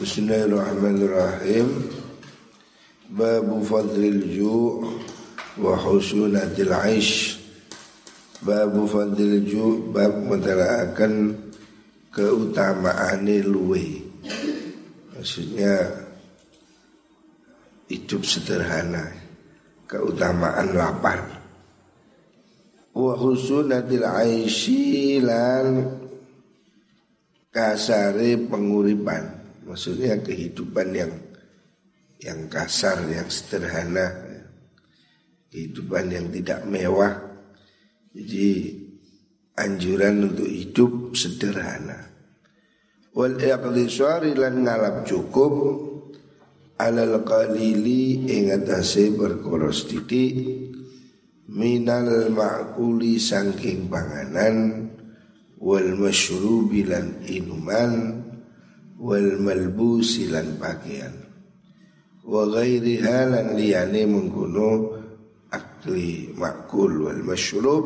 Bismillahirrahmanirrahim. Babu fadlil ju' wa husunatil aish. Babu fadlil ju' bab menerangkan keutamaan luwe. Maksudnya hidup sederhana Keutamaan lapar. Wa husunatil aishi lan kasare penguripan maksudnya kehidupan yang yang kasar, yang sederhana, kehidupan yang tidak mewah. Jadi anjuran untuk hidup sederhana. Wal iqtisari lan ngalap cukup. Alal qalili ing atase perkara sithik. Minal ma'kuli saking panganan. Wal masyrubi lan inuman wal malbusi lan pakaian. Wa ghairi halan liyane mengkuno akli makul wal masyrub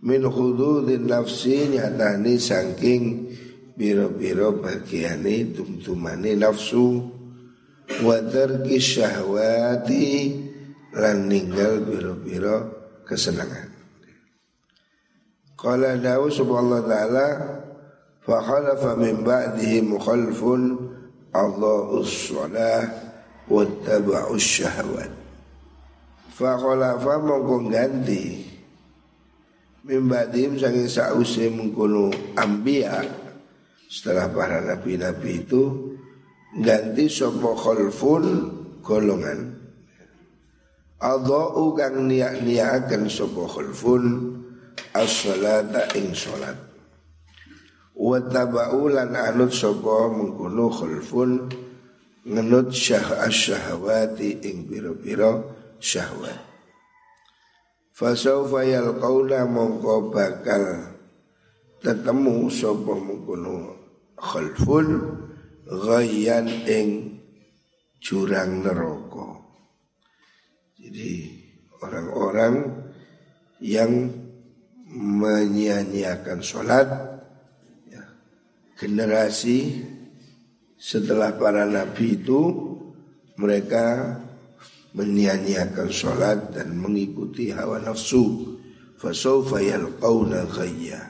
min hududin nafsi nyatani saking biro-biro bagiane tumtumane nafsu wa tarki syahwati lan ninggal biro-biro kesenangan. Qala Dawu subhanahu wa ta'ala Fa khalafa min ba'dihim khalfun Allahus salah Wattaba'us syahwat Fa khalafa mongko ganti. Min ba'dihim sangin sa'usai mengkono ambiya. Setelah para nabi-nabi itu Ganti sopo khalfun golongan. Adha'u kang niak-niakan sopo khalfun As-salata ing sholat wa tabaulan anut sapa mengkono khulfun ngenut syah asyahawati ing pira-pira syahwat. Fasaufa yalqauna mongko bakal ketemu sapa mengkono khulfun ghayyan ing jurang neraka. Jadi orang-orang yang menyia-nyiakan sholat generasi setelah para nabi itu mereka menyia-nyiakan sholat dan mengikuti hawa nafsu. Fasawfa yalqawna ghayya.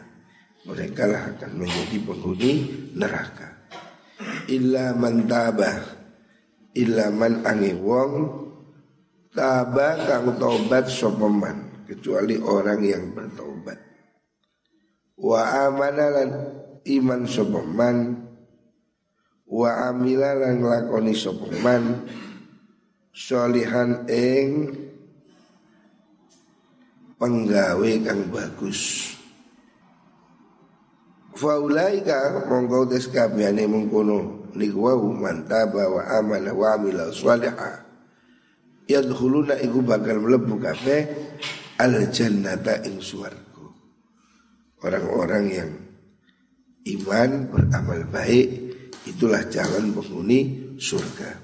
Mereka lah akan menjadi penghuni neraka. Illa man tabah illa man angi wong taba kang taubat sopeman kecuali orang yang bertobat wa amanalan iman sopeman wa amila lan lakoni sopeman solihan ing penggawe kang bagus. Faulaika mongko tes kabehane mengkono niku wa mantaba wa amana wa amila sholiha yadkhuluna iku bakal mlebu kabeh al jannata ing swarga. Orang-orang yang iman beramal baik itulah jalan penghuni surga.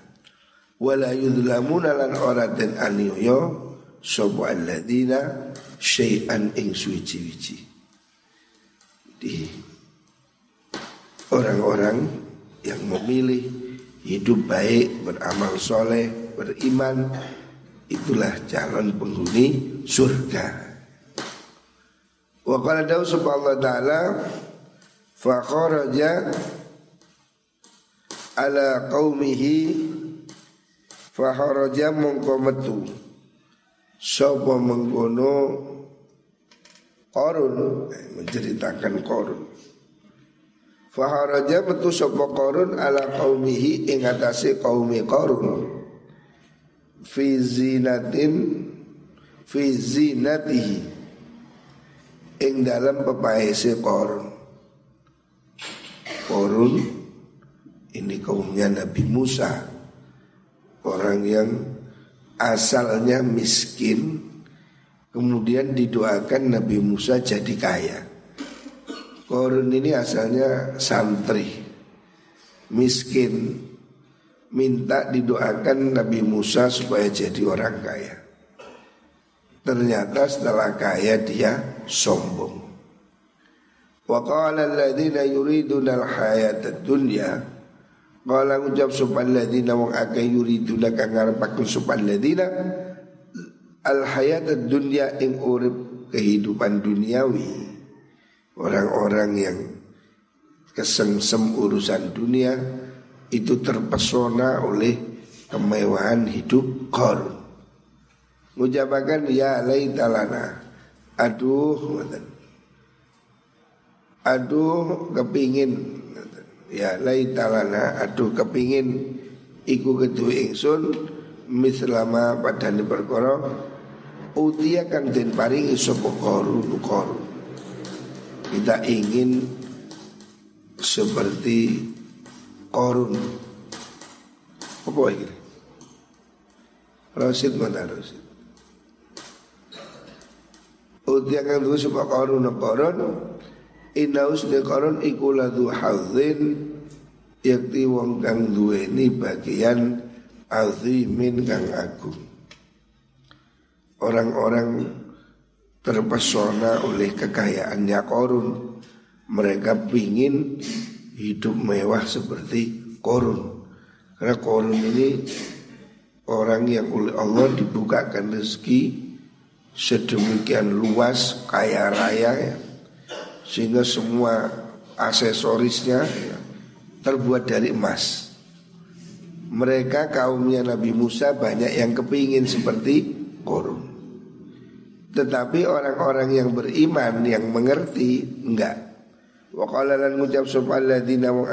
Wala yudlamuna lan ora den aniyo sapa alladzina syai'an ing suci-wici jadi orang-orang yang memilih hidup baik beramal soleh beriman itulah jalan penghuni surga. Wa qala dawu subhanahu wa ta'ala fa kharaja ala qaumihi fa kharaja mongko metu sapa mengkono Korun eh, menceritakan korun. Faharaja metu sapa korun ala qaumihi ing atase qaumi korun. Fi zinatin fi zinatihi. Ing dalam pepaese korun Korun ini kaumnya Nabi Musa. Orang yang asalnya miskin Kemudian didoakan Nabi Musa jadi kaya. Korun ini asalnya santri Miskin. Minta didoakan Nabi Musa supaya jadi orang kaya. Ternyata setelah kaya dia sombong Wa qala alladziina yuriduna al-hayata dunya Kala ngucap sopan ladina wong akeh yuriduna kang ngarepaken sopan ladina al hayat dunia ing urip kehidupan duniawi. Orang-orang yang kesengsem urusan dunia itu terpesona oleh kemewahan hidup korun. Ngucapakan ya laitalana. Aduh, aduh kepingin. Ya laitalana aduh kepingin. Iku kedu ingsun mislama padane perkara utia kang den paringi sapa korun korun kita ingin seperti korun apa ini Rasid mana Rasid? Utia kang duwe sapa korun korun Inna usde koron iku ladu hadzin Yakti wong kang duweni bagian azimin kang agung. Orang-orang terpesona oleh kekayaannya korun Mereka pingin hidup mewah seperti korun. Karena korun ini orang yang oleh Allah dibukakan rezeki sedemikian luas kaya raya ya sehingga semua aksesorisnya terbuat dari emas. Mereka kaumnya Nabi Musa banyak yang kepingin seperti korun. Tetapi orang-orang yang beriman yang mengerti enggak. Wa lan ngucap sapa alladzina wong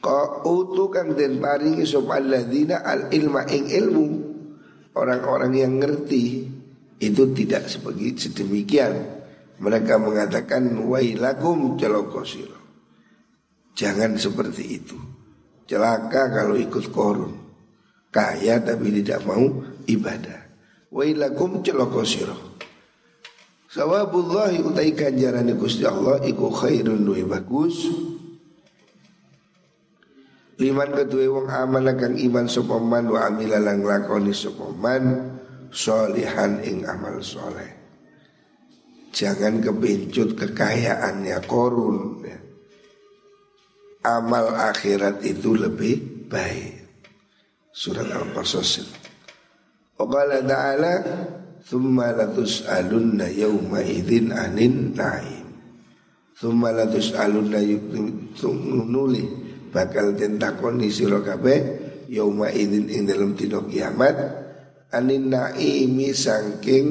Kau utu kang den paringi al ilma ing ilmu. Orang-orang yang ngerti itu tidak seperti sedemikian. Mereka mengatakan wailakum celokosiro. Jangan seperti itu. Celaka kalau ikut korun. Kaya tapi tidak mau ibadah. Wailakum celokosiro. Sawabullahi utai ganjaran Gusti Allah iku khairun luwih bagus. Liman kedua wong aman kang iman sopaman wa amilalang lakoni sopaman solihan ing amal soleh. Jangan kebencut kekayaannya korun ya. Amal akhirat itu lebih baik. Surat Al-Qasas. Qala ta'ala Thumma latus'alunna yawma idhin anin na'im. Thumma latus'alunna nuli Bakal tentakoni siro kabeh Yawma idhin ing dalam tino kiamat Anin na'imi sangking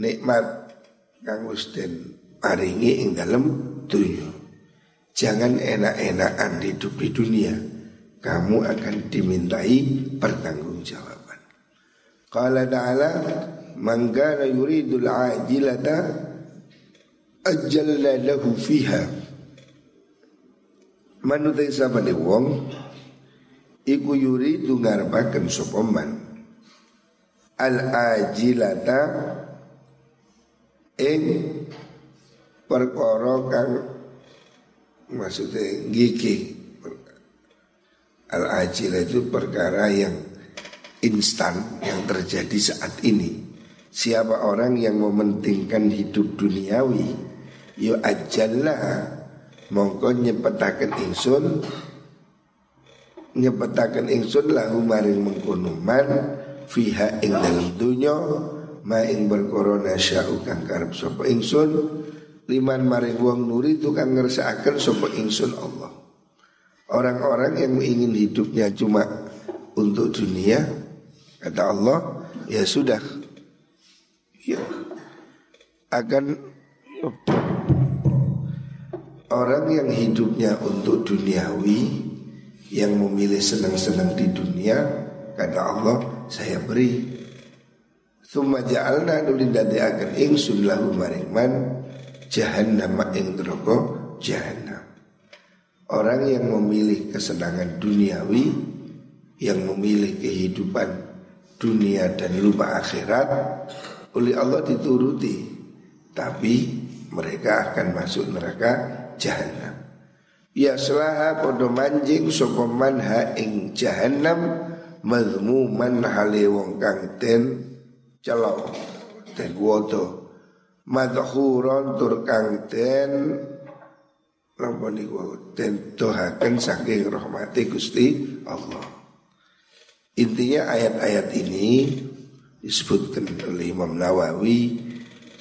nikmat kang Ustin paringi ing dalam dunia. Jangan enak-enakan hidup di dunia. Kamu akan dimintai pertanggungjawaban. Qala ta'ala man kana yuridul ajilata ajjalna lahu fiha. Manutai sabane wong iku yuridu ngarepaken sapa man al ajilata ing perkara kang maksudnya gigi al ajil itu perkara yang instan yang terjadi saat ini. Siapa orang yang mementingkan hidup duniawi yo ajallah mongko nyepetaken ingsun nyepetaken ingsun lahu maring mengkono man fiha ing dalam dunya ma ing berkorona sya'u kang karep sapa ingsun. Liman maring wong nuri itu kang ngersakaken sapa ingsun Allah. Orang-orang yang ingin hidupnya cuma untuk dunia kata Allah ya sudah. Ya. Akan orang yang hidupnya untuk duniawi yang memilih senang-senang di dunia kata Allah saya beri Thumma ja'alna nulin dadi akan ingsun lahu maringman jahannam ing neraka jahannam. Orang yang memilih kesenangan duniawi yang memilih kehidupan dunia dan lupa akhirat oleh Allah dituruti tapi mereka akan masuk neraka jahannam. Ya selaha podo manjing sokoman ha ing jahannam mazmuman hale wong kang ten celok ten woto madhuron tur kang ten Napa niku tentuhaken saking rahmati Gusti Allah. Intinya ayat-ayat ini disebutkan oleh Imam Nawawi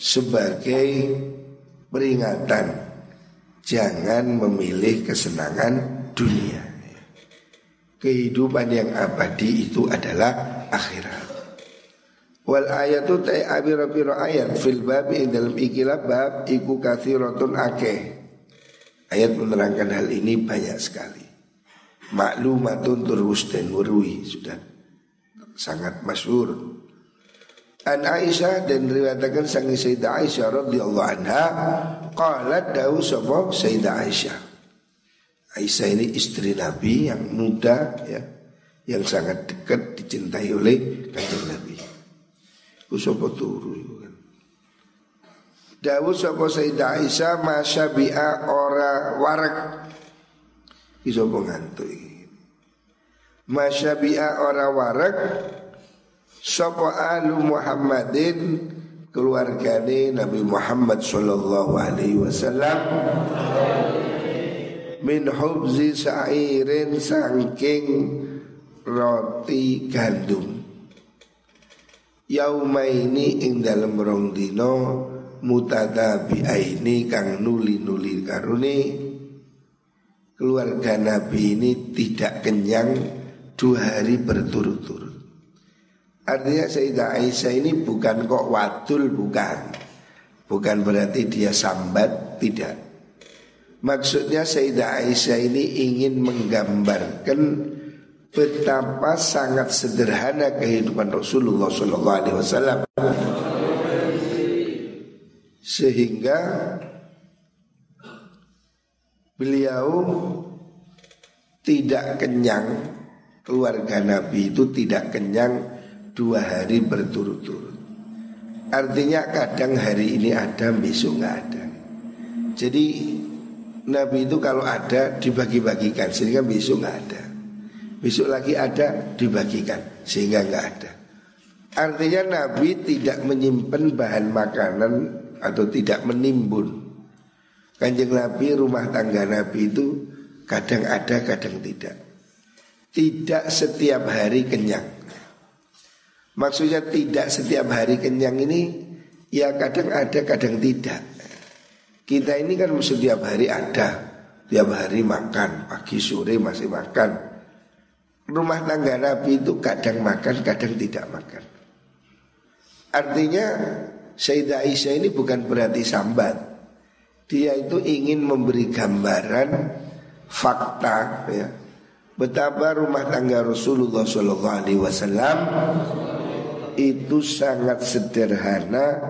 sebagai peringatan jangan memilih kesenangan dunia. Kehidupan yang abadi itu adalah akhirat. Wal ayatu ta'i abira-bira ayat fil babi dalam ikilah bab iku kathiratun akeh. Ayat menerangkan hal ini banyak sekali. Maklumatun terus dan murwi sudah sangat masyhur. An Aisyah dan riwayatkan sang Sayyidah Aisyah radhiyallahu anha qalat dawu sapa Sayyidah Aisyah. Aisyah ini istri Nabi yang muda ya, yang sangat dekat dicintai oleh kanjeng Nabi. Kusapa turu kan. Dawu sapa Sayyidah Aisyah masyabi'a ora warak. Iso ngantuk iki. Masyabi'a ora warak sapa alu Muhammadin keluargane Nabi Muhammad sallallahu alaihi wasallam min hubzi sa'irin saking roti gandum yaumaini ing dalem rong dino mutadabiaini kang nuli-nuli karuni keluarga Nabi ini tidak kenyang dua hari berturut-turut. Artinya Sayyidah Aisyah ini bukan kok wadul bukan. Bukan berarti dia sambat, tidak. Maksudnya Sayyidah Aisyah ini ingin menggambarkan betapa sangat sederhana kehidupan Rasulullah Sallallahu Alaihi Wasallam sehingga beliau tidak kenyang keluarga Nabi itu tidak kenyang dua hari berturut-turut. Artinya kadang hari ini ada, besok nggak ada. Jadi Nabi itu kalau ada dibagi-bagikan sehingga besok nggak ada. Besok lagi ada dibagikan sehingga nggak ada. Artinya Nabi tidak menyimpan bahan makanan atau tidak menimbun. Kanjeng Nabi rumah tangga Nabi itu kadang ada kadang tidak. Tidak setiap hari kenyang. Maksudnya tidak setiap hari kenyang ini ya kadang ada kadang tidak. Kita ini kan setiap hari ada, tiap hari makan, pagi sore masih makan. Rumah tangga Nabi itu kadang makan, kadang tidak makan. Artinya Sayyidah Aisyah ini bukan berarti sambat Dia itu ingin memberi gambaran fakta ya Betapa rumah tangga Rasulullah SAW itu sangat sederhana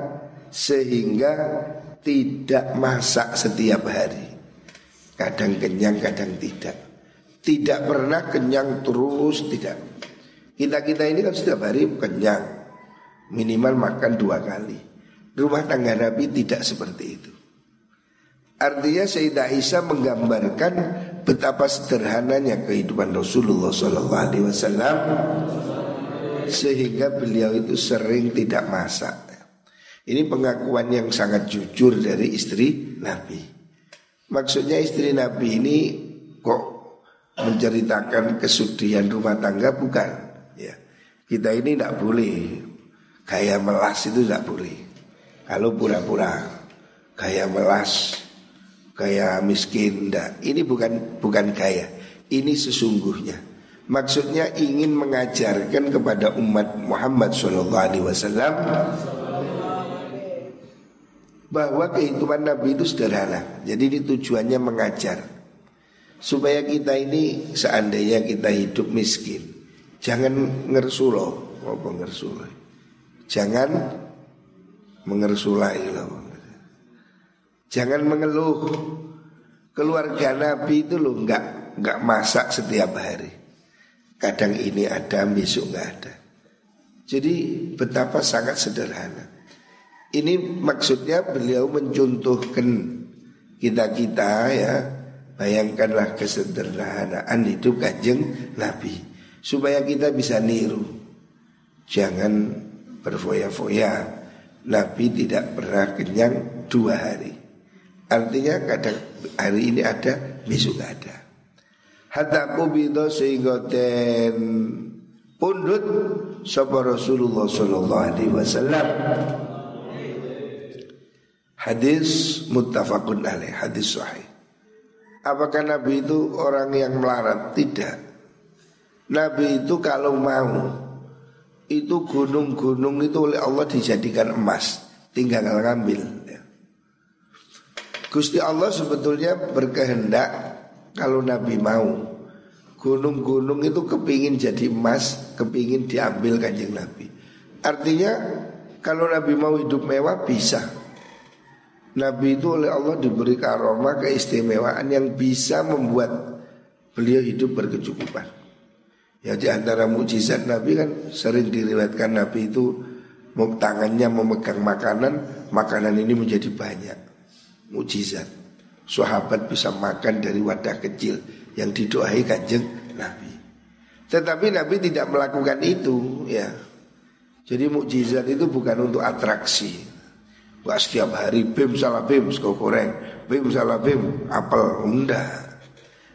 sehingga tidak masak setiap hari. Kadang kenyang, kadang tidak. Tidak pernah kenyang terus, tidak. Kita-kita ini kan setiap hari kenyang. Minimal makan dua kali. Rumah tangga Nabi tidak seperti itu. Artinya Sayyidah Aisyah menggambarkan betapa sederhananya kehidupan Rasulullah SAW sehingga beliau itu sering tidak masak. Ini pengakuan yang sangat jujur dari istri Nabi. Maksudnya istri Nabi ini kok menceritakan kesudian rumah tangga bukan? Ya, kita ini tidak boleh. Gaya melas itu tidak boleh. Kalau pura-pura Gaya melas Gaya miskin tidak Ini bukan bukan gaya. Ini sesungguhnya. Maksudnya ingin mengajarkan kepada umat Muhammad SAW Bahwa kehidupan Nabi itu sederhana. Jadi ini tujuannya mengajar Supaya kita ini seandainya kita hidup miskin Jangan ngersulo Apa ngersulo Jangan mengersulai Jangan mengeluh. Keluarga Nabi itu loh nggak nggak masak setiap hari. Kadang ini ada, besok nggak ada. Jadi betapa sangat sederhana. Ini maksudnya beliau mencontohkan kita-kita ya Bayangkanlah kesederhanaan hidup kanjeng Nabi Supaya kita bisa niru Jangan berfoya-foya Nabi tidak pernah kenyang dua hari Artinya kadang hari ini ada, besok ada. Hatta kubido sehingga pundut sapa Rasulullah sallallahu alaihi wasallam. Hadis muttafaqun alaih, hadis sahih. Apakah Nabi itu orang yang melarat? Tidak. Nabi itu kalau mau itu gunung-gunung itu oleh Allah dijadikan emas, tinggal ngambil. Ya. Gusti Allah sebetulnya berkehendak kalau Nabi mau gunung-gunung itu kepingin jadi emas, kepingin diambil kanjeng Nabi. Artinya kalau Nabi mau hidup mewah bisa. Nabi itu oleh Allah diberi karomah keistimewaan yang bisa membuat beliau hidup berkecukupan. Ya di antara mujizat Nabi kan sering diriwayatkan Nabi itu tangannya memegang makanan, makanan ini menjadi banyak. Mujizat. Sahabat bisa makan dari wadah kecil yang didoai kanjeng Nabi. Tetapi Nabi tidak melakukan itu ya. Jadi mukjizat itu bukan untuk atraksi. Gak setiap hari bim salah bim sego goreng, bim salah bim apel, enggak.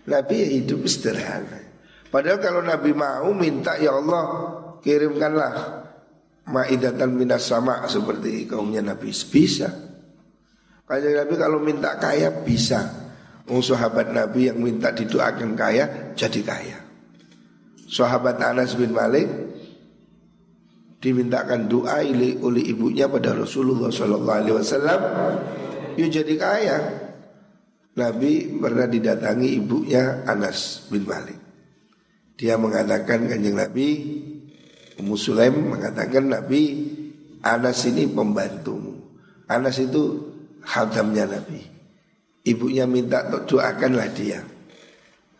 Nabi ya hidup sederhana. Padahal kalau Nabi mau minta ya Allah kirimkanlah maidatan minas sama seperti kaumnya Nabi bisa. Kayak Nabi kalau minta kaya bisa. Oh, sahabat Nabi yang minta didoakan kaya jadi kaya. Sahabat Anas bin Malik dimintakan doa oleh ibunya pada Rasulullah Sallallahu Alaihi Wasallam, ya jadi kaya. Nabi pernah didatangi ibunya Anas bin Malik. Dia mengatakan kanjeng Nabi, Ummu mengatakan Nabi Anas ini pembantumu. Anas itu hadamnya Nabi. Ibunya minta doakanlah dia.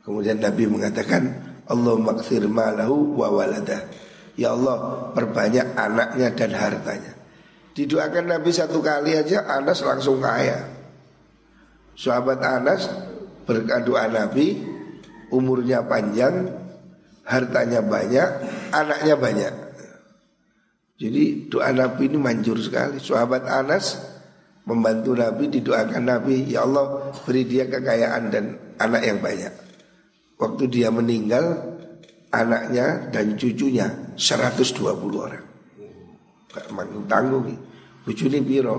Kemudian Nabi mengatakan, Allah maksir malahu wa waladah Ya Allah perbanyak anaknya dan hartanya. Didoakan Nabi satu kali aja Anas langsung kaya. Sahabat Anas berdoa Nabi Umurnya panjang Hartanya banyak Anaknya banyak. Jadi doa Nabi ini manjur sekali. Sahabat Anas Membantu Nabi didoakan Nabi Ya Allah beri dia kekayaan dan anak yang banyak. Waktu dia meninggal anaknya dan cucunya 120 orang. Gak manggung tanggung nih. Bujuni biro,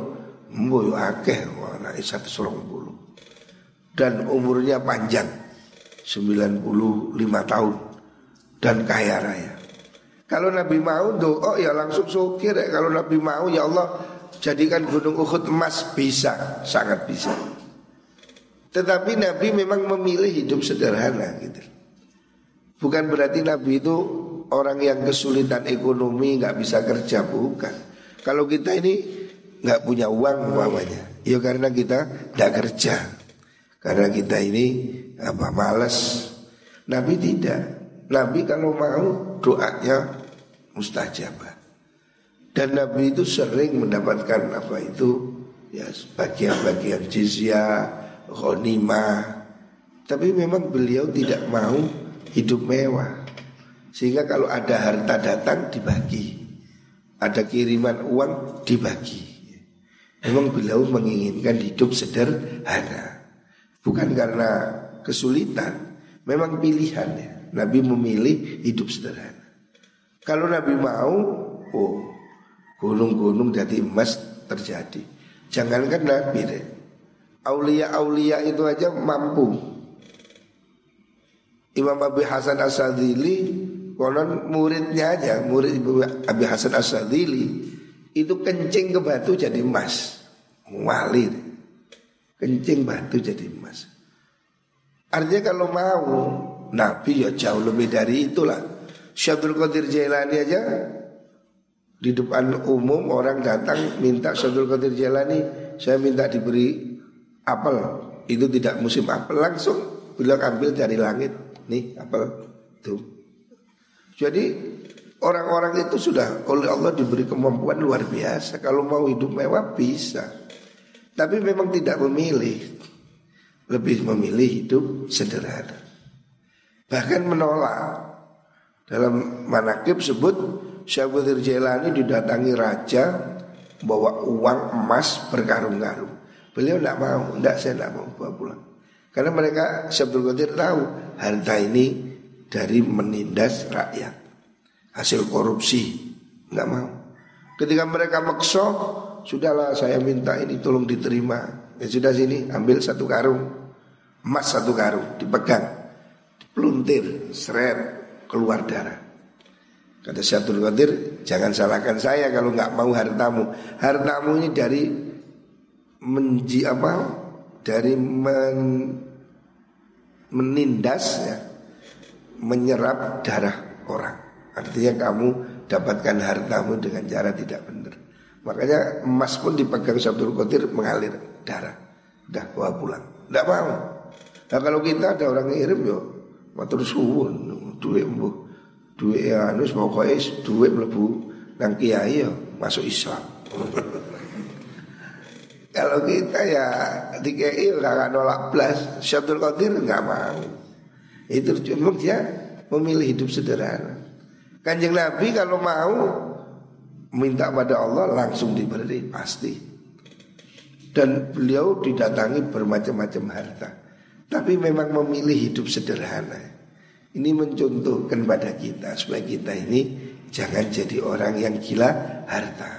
mbo yo akeh anaknya 120. Dan umurnya panjang 95 tahun dan kaya raya. Kalau Nabi mau doa ya langsung sukir ya. Kalau Nabi mau ya Allah jadikan gunung Uhud emas bisa, sangat bisa. Tetapi Nabi memang memilih hidup sederhana gitu. Bukan berarti Nabi itu orang yang kesulitan ekonomi nggak bisa kerja bukan. Kalau kita ini nggak punya uang umpamanya, ya karena kita tidak kerja, karena kita ini apa malas. Nabi tidak. Nabi kalau mau doanya mustajabah. Dan Nabi itu sering mendapatkan apa itu ya bagian-bagian jizya, ghanimah. Tapi memang beliau tidak mau hidup mewah. Sehingga kalau ada harta datang dibagi. Ada kiriman uang dibagi. Memang beliau menginginkan hidup sederhana. Bukan karena kesulitan, memang pilihan ya. Nabi memilih hidup sederhana. Kalau Nabi mau, oh gunung-gunung jadi emas terjadi. Jangankan Nabi deh. Aulia-aulia itu aja mampu Imam Abi Hasan Asadili konon muridnya aja, murid Abi Hasan Asadili itu kencing ke batu jadi emas. Wali. Kencing batu jadi emas. Artinya kalau mau Nabi ya jauh lebih dari itulah. Syabdul Qadir Jailani aja di depan umum orang datang minta Syabdul Qadir Jailani saya minta diberi apel itu tidak musim apel langsung beliau ambil dari langit Nih apel tuh. Jadi orang-orang itu sudah oleh Allah diberi kemampuan luar biasa. Kalau mau hidup mewah bisa. Tapi memang tidak memilih. Lebih memilih hidup sederhana. Bahkan menolak. Dalam manakib sebut Syabudhir Jailani didatangi raja bawa uang emas berkarung-karung. Beliau tidak mau, tidak saya tidak mau bawa pulang. Karena mereka Syabdul Qadir tahu harta ini dari menindas rakyat. Hasil korupsi. Nggak mau. Ketika mereka makso, sudahlah saya minta ini tolong diterima. Ya sudah sini, ambil satu karung. Emas satu karung, dipegang. Peluntir, seret, keluar darah. Kata Syabdul Qadir, jangan salahkan saya kalau nggak mau hartamu. Hartamu ini dari menji apa? Dari men, menindas ya, menyerap darah orang. Artinya kamu dapatkan hartamu dengan cara tidak benar. Makanya emas pun dipegang Sabdul Qadir mengalir darah. Dah bawa pulang. Tidak mau. Nah kalau kita ada orang ngirim yo, matur suwun, duit mbuh, duit ya anu pokoknya duit mlebu nang kiai yo masuk Islam. Kalau kita ya di kiai nggak nolak plus, Sabdul Qadir nggak mau. Itu cuma dia memilih hidup sederhana. Kanjeng Nabi kalau mau minta pada Allah langsung diberi pasti. Dan beliau didatangi bermacam-macam harta. Tapi memang memilih hidup sederhana. Ini mencontohkan pada kita supaya kita ini jangan jadi orang yang gila harta.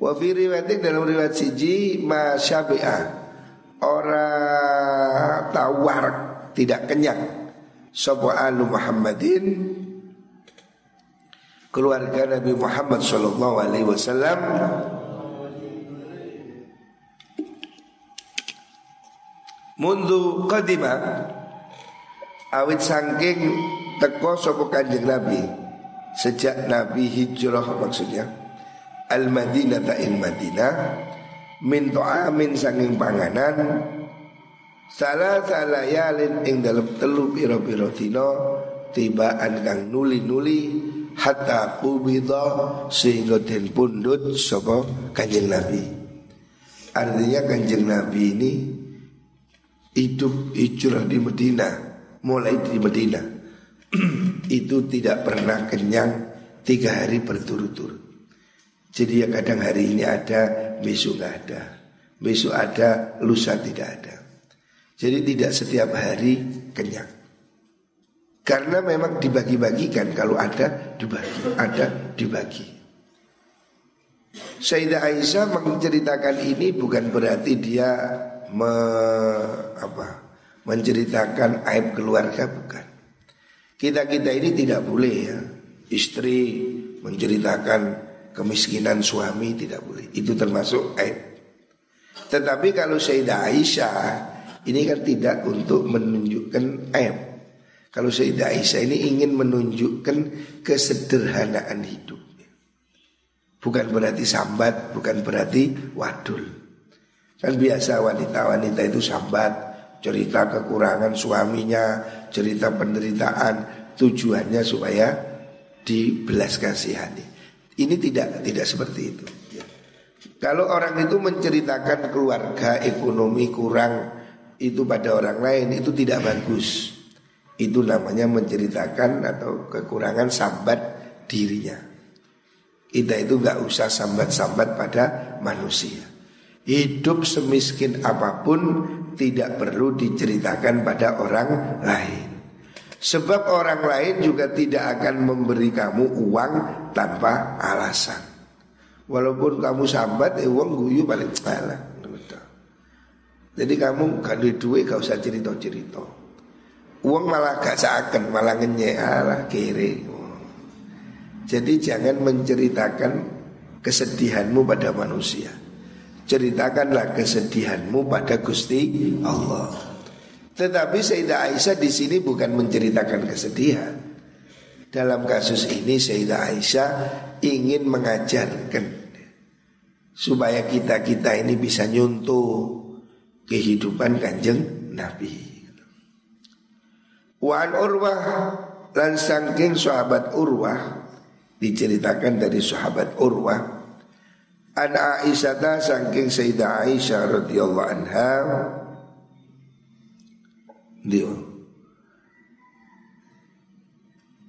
Wa fi riwayatin dalam riwayat siji masyabi'ah. Orang tawar tidak kenyang. Sopo alu Muhammadin? Keluarga Nabi Muhammad Sallallahu Alaihi Wasallam. Mundu qadima Awit sangking teko sopo kanjeng Nabi. Sejak Nabi hijrah maksudnya Al-Madinah ta'in Madinah Min to'amin sangking panganan Salah salah yalin ing dalam telu piro piro tino tibaan kang nuli nuli hatta kubida sehingga den pundut sapa kanjeng Nabi. Artinya kanjeng Nabi ini hidup hijrah di Medina, mulai di Medina. itu tidak pernah kenyang tiga hari berturut-turut. Jadi ya kadang hari ini ada, besok nggak ada. Besok ada, lusa tidak ada. Jadi tidak setiap hari kenyang. Karena memang dibagi-bagikan kalau ada dibagi, ada dibagi. Sayyidah Aisyah menceritakan ini bukan berarti dia me, apa, menceritakan aib keluarga bukan. Kita-kita ini tidak boleh ya istri menceritakan kemiskinan suami tidak boleh. Itu termasuk aib. Tetapi kalau Sayyidah Aisyah ini kan tidak untuk menunjukkan aib. Kalau Sayyidah Aisyah ini ingin menunjukkan kesederhanaan hidup. Bukan berarti sambat, bukan berarti wadul. Kan biasa wanita-wanita itu sambat, cerita kekurangan suaminya, cerita penderitaan, tujuannya supaya dibelas kasihani. Ini tidak tidak seperti itu. Kalau orang itu menceritakan keluarga ekonomi kurang itu pada orang lain itu tidak bagus. Itu namanya menceritakan atau kekurangan sambat dirinya. Kita itu nggak usah sambat-sambat pada manusia. Hidup semiskin apa pun tidak perlu diceritakan pada orang lain. Sebab orang lain juga tidak akan memberi kamu uang tanpa alasan. Walaupun kamu sambat, eh uang guyu paling salah. Jadi kamu gak duit duit gak usah cerita-cerita. Uang malah gak seakan malah ngenyek alah kiri. Jadi jangan menceritakan kesedihanmu pada manusia. Ceritakanlah kesedihanmu pada Gusti Allah. Tetapi Sayyidah Aisyah di sini bukan menceritakan kesedihan. Dalam kasus ini Sayyidah Aisyah ingin mengajarkan supaya kita-kita ini bisa nyuntuh kehidupan kanjeng Nabi. Wan Urwah dan sangking sahabat Urwah diceritakan dari sahabat Urwah An Aisyah sangking Sayyidah Aisyah radhiyallahu anha dia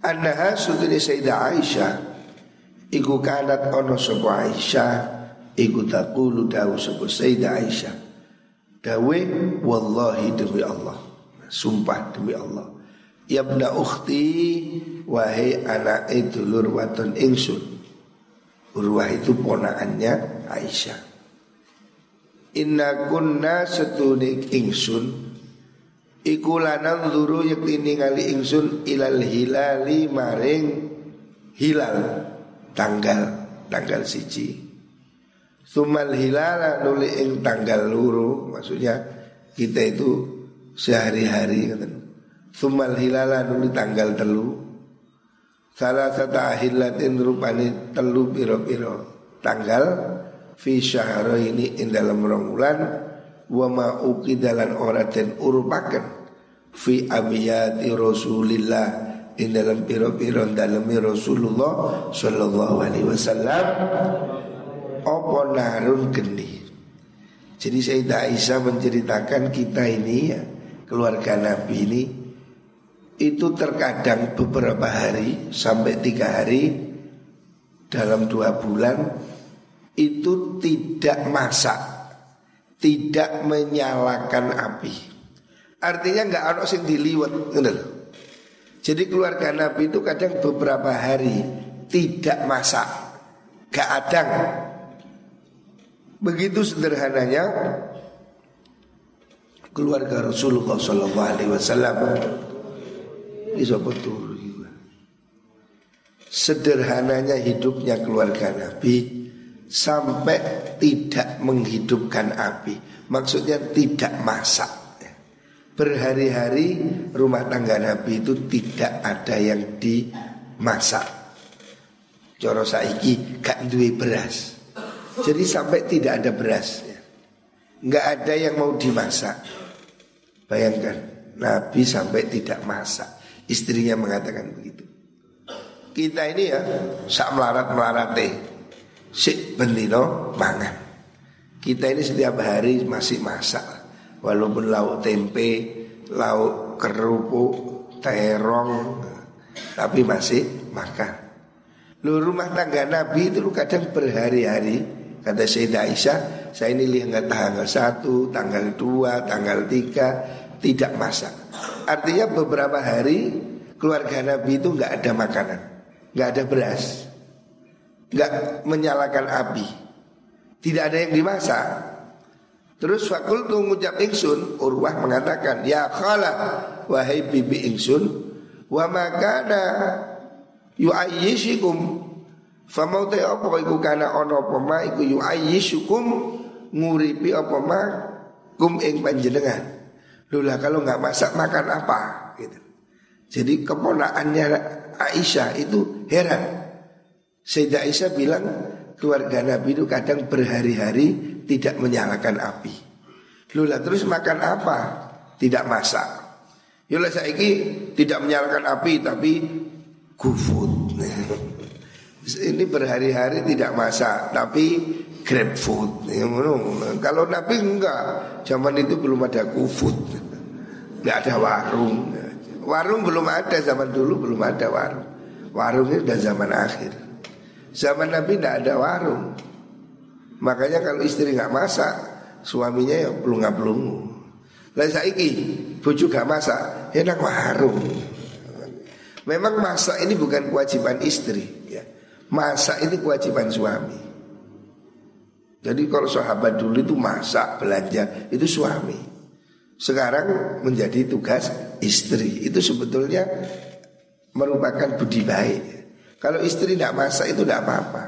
Annaha sudri Sayyidah Aisyah Iku kanat ono sopo Aisyah Iku takulu dawu sopo Sayyidah Aisyah Dawe wallahi demi Allah. Sumpah demi Allah. Yabna ukhti wahai anak dulur waton ingsun. Urwah itu ponaannya Aisyah. Inna kunna setunik ingsun Iku lanang duru yakti ningali ingsun ilal hilali maring hilal tanggal tanggal siji. Sumal hilala nuli ing tanggal luru maksudnya kita itu sehari-hari. Sumal hilala nuli tanggal telu. Salah satu ahilatin rupani telu piro-piro tanggal fi syahra ini in dalam ronggulan wa ma uqidalan ora den urupaken fi abiyati Rasulillah in dalam piro-piro dalam Rasulullah sallallahu alaihi wasallam apa narun geni. Jadi Sayyidah Aisyah menceritakan kita ini ya keluarga Nabi ini itu terkadang beberapa hari sampai tiga hari dalam dua bulan itu tidak masak, tidak menyalakan api. Artinya nggak ada yang diliwat, Jadi keluarga Nabi itu kadang beberapa hari tidak masak, gak adang. Begitu sederhananya keluarga Rasulullah Shallallahu Alaihi Wasallam bisa betul. Sederhananya hidupnya keluarga Nabi sampai tidak menghidupkan api. Maksudnya tidak masak. Berhari-hari rumah tangga Nabi itu tidak ada yang dimasak. Coro saiki gak duwe beras. Jadi sampai tidak ada beras. Nggak ada yang mau dimasak. Bayangkan, Nabi sampai tidak masak. Istrinya mengatakan begitu. Kita ini ya sak melarat melarate, si bendino mangan. Kita ini setiap hari masih masak, walaupun lauk tempe, lauk kerupuk, terong, tapi masih makan. Lu rumah tangga Nabi itu kadang berhari-hari Kata Sayyidah Aisyah Saya ini lihat tanggal 1, tanggal 2, tanggal 3 Tidak masak Artinya beberapa hari Keluarga Nabi itu nggak ada makanan nggak ada beras nggak menyalakan api Tidak ada yang dimasak Terus fakul tuh ngucap ingsun Urwah mengatakan Ya khala Wahai bibi ingsun Wa makana Yu'ayyishikum Famau te apa iku kana ono apa ma iku yu ayyisukum nguripi apa ma kum ing panjenengan. Lula kalau nggak masak makan apa gitu. Jadi keponaannya Aisyah itu heran. Sayyidah Aisyah bilang keluarga Nabi itu kadang berhari-hari tidak menyalakan api. Lula terus makan apa? Tidak masak. Yola saiki tidak menyalakan api tapi gufut. Ini berhari-hari tidak masak Tapi grab food ya, Kalau Nabi enggak Zaman itu belum ada kufut Enggak ada warung Warung belum ada zaman dulu belum ada warung Warung itu udah zaman akhir Zaman Nabi enggak ada warung. Makanya kalau istri nggak masak Suaminya ya belum belungu Lah saiki bujuk gak masak Enak warung. Memang masak ini bukan kewajiban istri ya. Masak itu kewajiban suami. Jadi kalau sahabat dulu itu masak, belanja Itu suami. Sekarang menjadi tugas istri. Itu sebetulnya merupakan budi baik Kalau istri tidak masak itu tidak apa-apa.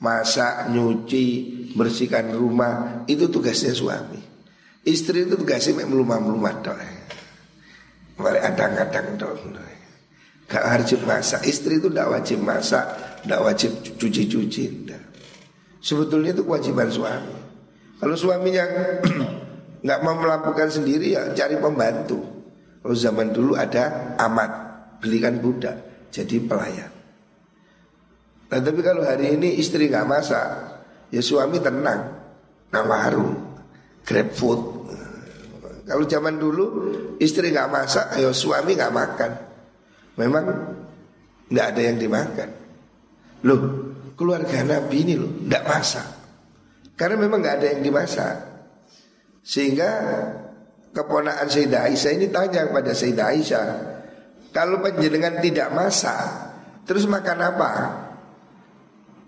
Masak, nyuci, bersihkan rumah Itu tugasnya suami. Istri itu tugasnya melumah-melumah Mari adang-adang dong Gak wajib masak. Istri itu tidak wajib masak tidak wajib cuci-cuci Sebetulnya itu kewajiban suami. Kalau suaminya nggak mau melakukan sendiri ya cari pembantu. Kalau zaman dulu ada amat Belikan budak Jadi pelayan Nah tapi kalau hari ini istri nggak masak Ya suami tenang Nah warung Grab food Kalau zaman dulu istri nggak masak Ayo suami nggak makan Memang nggak ada yang dimakan Loh, keluarga Nabi ini loh, tidak masak. Karena memang nggak ada yang dimasak. Sehingga keponakan Sayyidah Aisyah ini tanya kepada Sayyidah Aisyah, kalau panjenengan tidak masak, terus makan apa?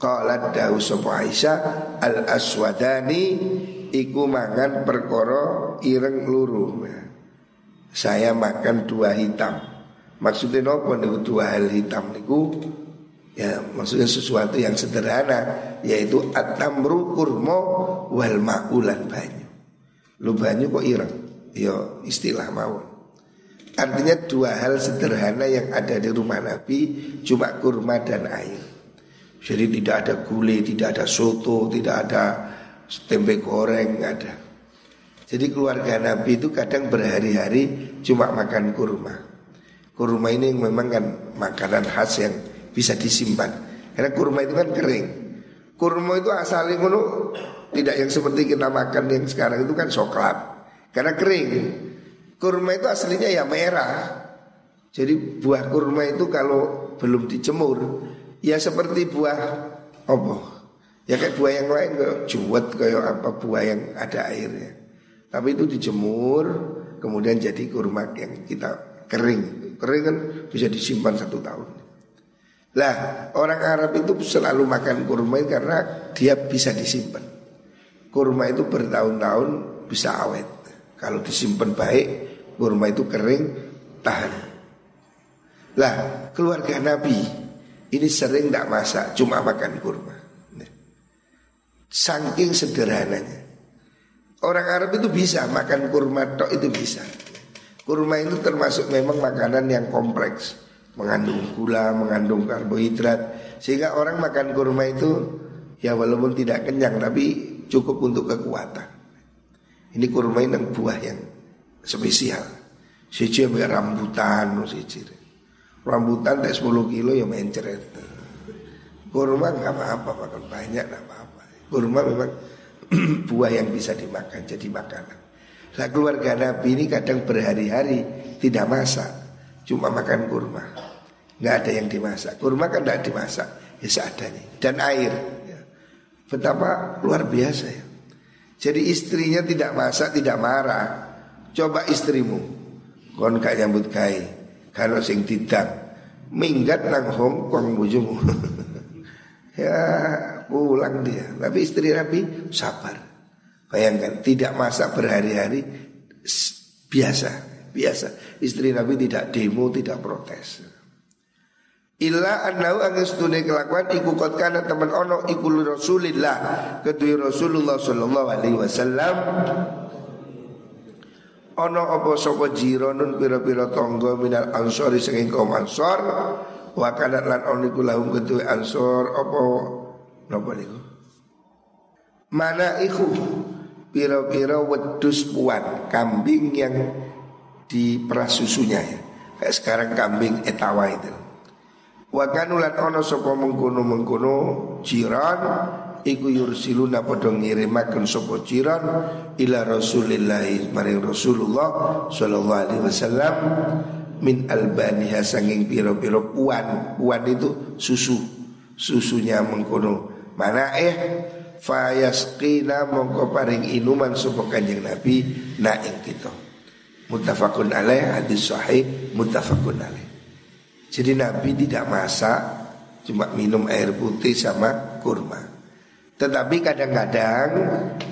Qalat dawu sapa Aisyah al aswadani iku mangan perkara ireng luru. Saya makan dua hitam. Maksudnya nopo niku dua hal hitam niku ya maksudnya sesuatu yang sederhana yaitu atamru kurmo wal maulan banyu. Lu banyu kok ireng? Yo ya, istilah mawon. Artinya dua hal sederhana yang ada di rumah Nabi Cuma kurma dan air Jadi tidak ada gulai, tidak ada soto, tidak ada tempe goreng, nggak ada. Jadi keluarga Nabi itu kadang berhari-hari cuma makan kurma. Kurma ini memang kan makanan khas yang bisa disimpan. Karena kurma itu kan kering. Kurma itu asalnya tidak yang seperti kita makan yang sekarang itu kan coklat. Karena kering. Kurma itu aslinya ya merah. Jadi buah kurma itu kalau belum dijemur ya seperti buah apa? Ya kayak buah yang lain kayak juwet kayak apa buah yang ada airnya. Tapi itu dijemur kemudian jadi kurma yang kita kering. Kering kan bisa disimpan satu tahun. Lah orang Arab itu selalu makan kurma karena dia bisa disimpan. Kurma itu bertahun-tahun bisa awet. Kalau disimpan baik kurma itu kering tahan. Lah keluarga Nabi ini sering tidak masak, cuma makan kurma. Saking sederhananya. Orang Arab itu bisa makan kurma tok itu bisa. Kurma itu termasuk memang makanan yang kompleks, mengandung gula, mengandung karbohidrat, sehingga orang makan kurma itu ya walaupun tidak kenyang tapi cukup untuk kekuatan. Ini kurma ini buah yang spesial. Ambek rambutan siji. Rambutan tak 10 kilo ya mencret. Kurma nggak apa-apa makan banyak nggak apa-apa. Kurma memang buah yang bisa dimakan jadi makanan. Lah keluarga Nabi ini kadang berhari-hari tidak masak, cuma makan kurma. Nggak ada yang dimasak. Kurma kan tidak dimasak, ya seadanya. Dan air. Ya. Betapa luar biasa ya. Jadi istrinya tidak masak, tidak marah. Coba istrimu kon gak nyambut kai kalau sing tidak minggat nang Hong Kong bujumu. ya pulang dia. Tapi istri Nabi sabar. Bayangkan tidak masak berhari-hari biasa, biasa. Istri Nabi tidak demo, tidak protes. Illa annau angestune kelakuan iku kot teman ono iku Rasulillah kedua Rasulullah sallallahu alaihi wasallam Ono apa sapa jironun pira-pira tangga minal ansori saking kaum ansor? Wa kana lan lahum ketuwe ansor. Apa napa niku? Mana iku? Pira-pira wedus puan kambing yang diperas susunya ya. Kayak sekarang kambing etawa itu. Wa kanulan ono sapa mengkono-mengkono jiran iku yursiluna padha ngirimaken sapa jiran ila Rasulillah maring Rasulullah sallallahu alaihi wasallam min albaniha sanging piro-piro puan. Puan itu susu. Susunya mengkono. Mana eh? Fayasqina mongko paring inuman sapa kanjeng Nabi na ing kita. Muttafaqun alaih hadis sahih muttafaqun alaih. Jadi Nabi tidak masak cuma minum air putih sama kurma tetapi kadang-kadang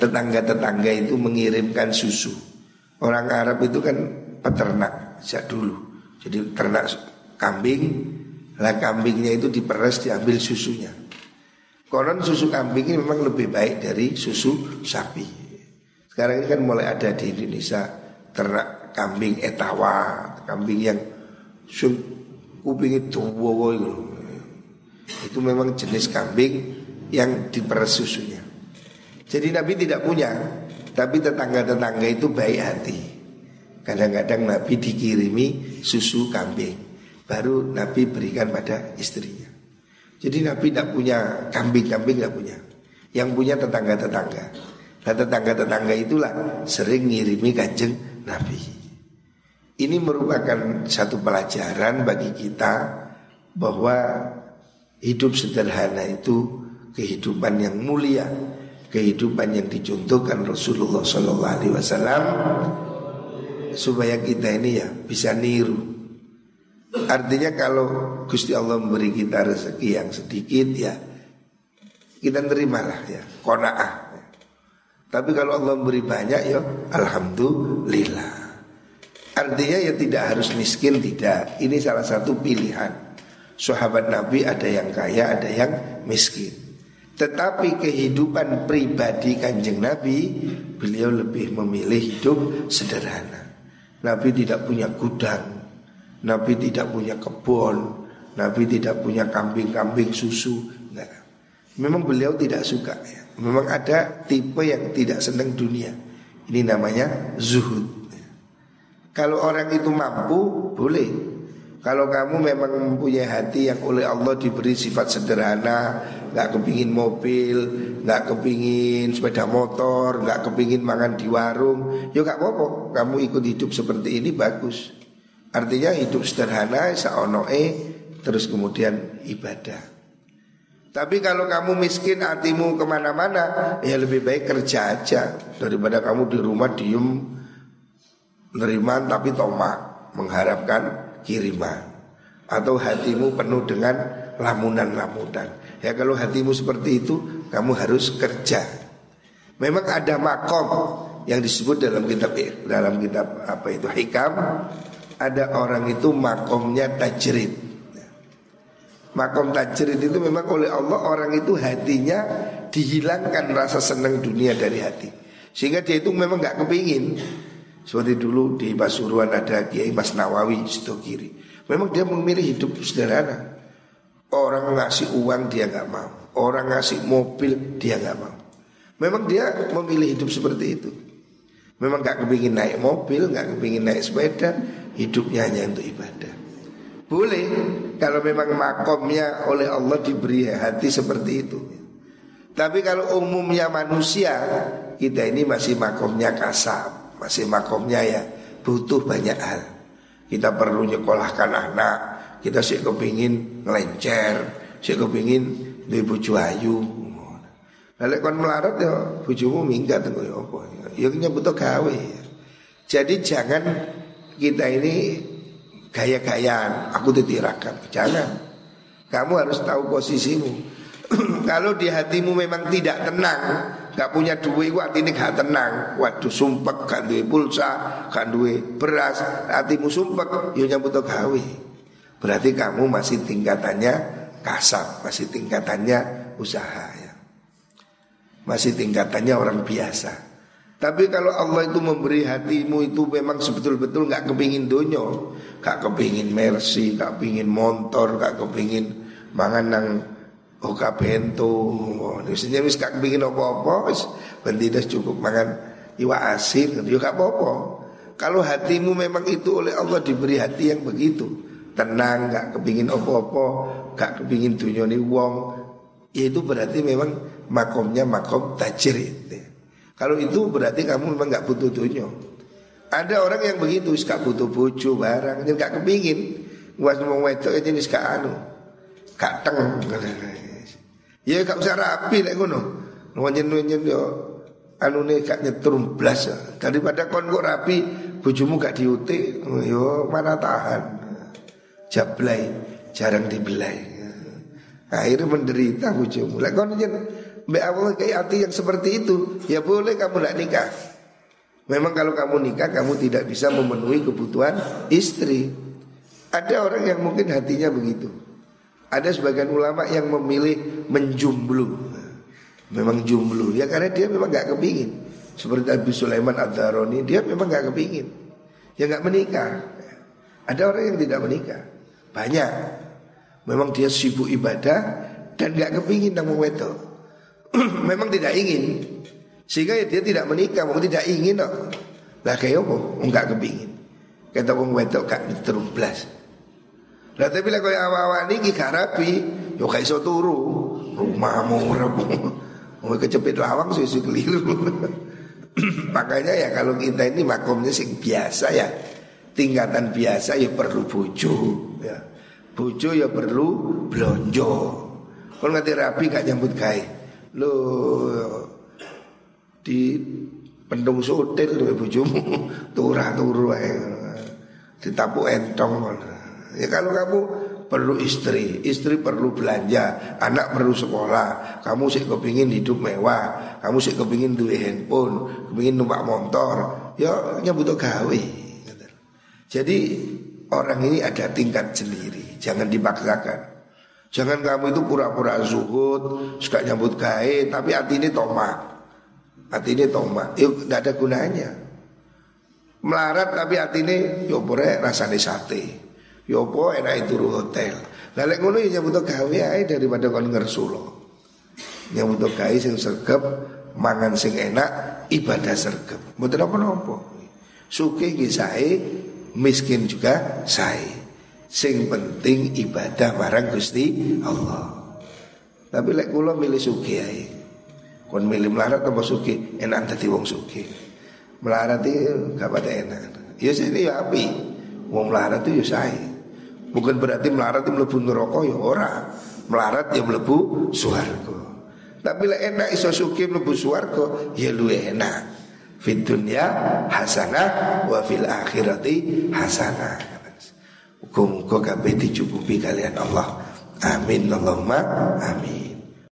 tetangga-tetangga itu mengirimkan susu. Orang Arab itu kan peternak sejak dulu. Jadi ternak kambing, lah kambingnya itu diperes diambil susunya. Konon susu kambing ini memang lebih baik dari susu sapi. Sekarang ini kan mulai ada di Indonesia ternak kambing etawa, kambing yang kuping itu itu. Itu memang jenis kambing yang diperes susunya. Jadi Nabi tidak punya, tapi tetangga-tetangga itu baik hati. Kadang-kadang Nabi dikirimi susu kambing, baru Nabi berikan pada istrinya. Jadi Nabi tidak punya kambing-kambing tidak punya. Yang punya tetangga-tetangga. Nah tetangga-tetangga itulah sering ngirimi kanjeng Nabi. Ini merupakan satu pelajaran bagi kita bahwa hidup sederhana itu kehidupan yang mulia kehidupan yang dicontohkan Rasulullah Sallallahu Alaihi Wasallam supaya kita ini ya bisa niru. Artinya kalau Gusti Allah memberi kita rezeki yang sedikit ya kita terimalah ya konaah. Tapi kalau Allah memberi banyak ya alhamdulillah. Artinya ya tidak harus miskin tidak. Ini salah satu pilihan. Sahabat Nabi ada yang kaya, ada yang miskin. Tetapi kehidupan pribadi kanjeng Nabi Beliau lebih memilih hidup sederhana Nabi tidak punya gudang Nabi tidak punya kebun Nabi tidak punya kambing-kambing susu Enggak. Memang beliau tidak suka ya. Memang ada tipe yang tidak senang dunia Ini namanya zuhud Kalau orang itu mampu boleh kalau kamu memang mempunyai hati yang oleh Allah diberi sifat sederhana, nggak kepingin mobil, nggak kepingin sepeda motor, nggak kepingin makan di warung, ya nggak apa-apa. Kamu ikut hidup seperti ini bagus. Artinya hidup sederhana, saonoe, terus kemudian ibadah. Tapi kalau kamu miskin hatimu ke mana-mana Ya lebih baik kerja aja Daripada kamu di rumah diem Neriman tapi tomak Mengharapkan kiriman atau hatimu penuh dengan lamunan-lamunan. Ya kalau hatimu seperti itu, kamu harus kerja. Memang ada makom yang disebut dalam kitab dalam kitab apa itu hikam. Ada orang itu makomnya tajrid. Makom tajrid itu memang oleh Allah orang itu hatinya dihilangkan rasa senang dunia dari hati. Sehingga dia itu memang nggak kepingin seperti dulu di Pasuruan ada Kiai Mas Nawawi situ kiri. Memang dia memilih hidup sederhana. Orang ngasih uang dia nggak mau. Orang ngasih mobil dia nggak mau. Memang dia memilih hidup seperti itu. Memang nggak kepingin naik mobil, nggak kepingin naik sepeda, hidupnya hanya untuk ibadah. Boleh kalau memang makomnya oleh Allah diberi hati seperti itu. Tapi kalau umumnya manusia, kita ini masih makomnya kasar masih makomnya ya butuh banyak hal. Kita perlu nyekolahkan anak, kita sih kepingin ngelencer, sih kepingin di buju ayu. Lalu kon melarat ya bujumu minggat tuh ya apa? Ya butuh gawe. Jadi jangan kita ini gaya-gayaan, aku ditirakan. Jangan. Kamu harus tahu posisimu. Kalau di hatimu memang tidak tenang, gak punya duit gua ini gak tenang waduh sumpek gak duit pulsa gak duit beras hatimu sumpek yo nyambut gawe berarti kamu masih tingkatannya kasar masih tingkatannya usaha ya. Masih tingkatannya orang biasa. Tapi kalau Allah itu memberi hatimu itu memang sebetul-betul nggak kepingin donyo, gak kepingin mercy, gak kepingin motor, gak kepingin mangan nang Oka bento, biasanya wis kak bikin apa-apa, bendidas cukup makan iwa asin, yo gak apa-apa. Kalau hatimu memang itu oleh Allah diberi hati yang begitu, tenang, gak kepingin apa-apa, gak kepingin dunyoni wong, ya itu berarti memang makomnya makom tajir itu. Kalau itu berarti kamu memang gak butuh dunia. Ada orang yang begitu, gak butuh bojo barang, gak kepingin, was mau wedok aja nih anu, gak teng. Ya gak usah rapi lek ngono. Nwenyen-nwenyen yo anune gak nyetrum blas. Daripada kon kok rapi bojomu gak diutik, yo mana tahan. Jablay jarang dibelai. Akhirnya menderita. Lek kon nyen mbak Allah kayak hati yang seperti itu, ya boleh kamu gak nikah. Memang kalau kamu nikah kamu tidak bisa memenuhi kebutuhan istri. Ada orang yang mungkin hatinya begitu. Ada sebagian ulama yang memilih menjumblu Memang jumblu Ya karena dia memang gak kepingin Seperti Nabi Sulaiman Ad-Daroni Dia memang gak kepingin Ya gak menikah Ada orang yang tidak menikah Banyak. Memang dia sibuk ibadah Dan gak kepingin nama weto Memang tidak ingin. Sehingga ya dia tidak menikah Memang tidak ingin loh Lah kayak apa? Enggak kepingin. Kata orang weto gak terublas lah tapi lah kau awal-awal ini gak rapi, yo kayak iso turu, rumahmu rabu, mau kecepit lawang susu keliru. Makanya ya kalau kita ini makomnya sing biasa ya, tingkatan biasa ya perlu bujo, ya. Bujo ya perlu blonjo. Kalau ngerti rapi gak nyambut kai, lo di pendung hotel duwe bojomu turah turu wae ditapuk entong ya kalau kamu perlu istri, istri perlu belanja, anak perlu sekolah, kamu sih kepingin hidup mewah, kamu sih kepingin duit handphone, kepingin numpak motor, ya butuh gawe. Jadi orang ini ada tingkat sendiri, jangan dipaksakan. Jangan kamu itu pura-pura zuhud, suka nyambut gawe, tapi hati ini tomak. Hati ini tomak, yuk tidak ada gunanya. Melarat tapi hati ini, yuk boleh rasanya sate. Yopo ya enak itu hotel. Lalek ngono ya nyambut gawe ae daripada kon ngersulo. Nyambut gawe sing sergap, mangan sing enak, ibadah sergap. Mboten apa-apa. Suke ki miskin juga sae. Sing penting ibadah marang Gusti Allah. Tapi lek kula milih suki ae. Kon milih melarat apa suki, enak dadi wong suki. Melarat itu gak pada enak. Ya sini ya api. Wong melarat itu ya sae. Bukan berarti melarat itu melebu neraka ya ora. Melarat ya melebu suarga. Tapi lah enak iso suki melebu suarga ya lu enak. Fit dunya hasanah wa fil akhirati hasanah. Muga-muga kabeh dicukupi kalian Allah. Amin Allahumma amin.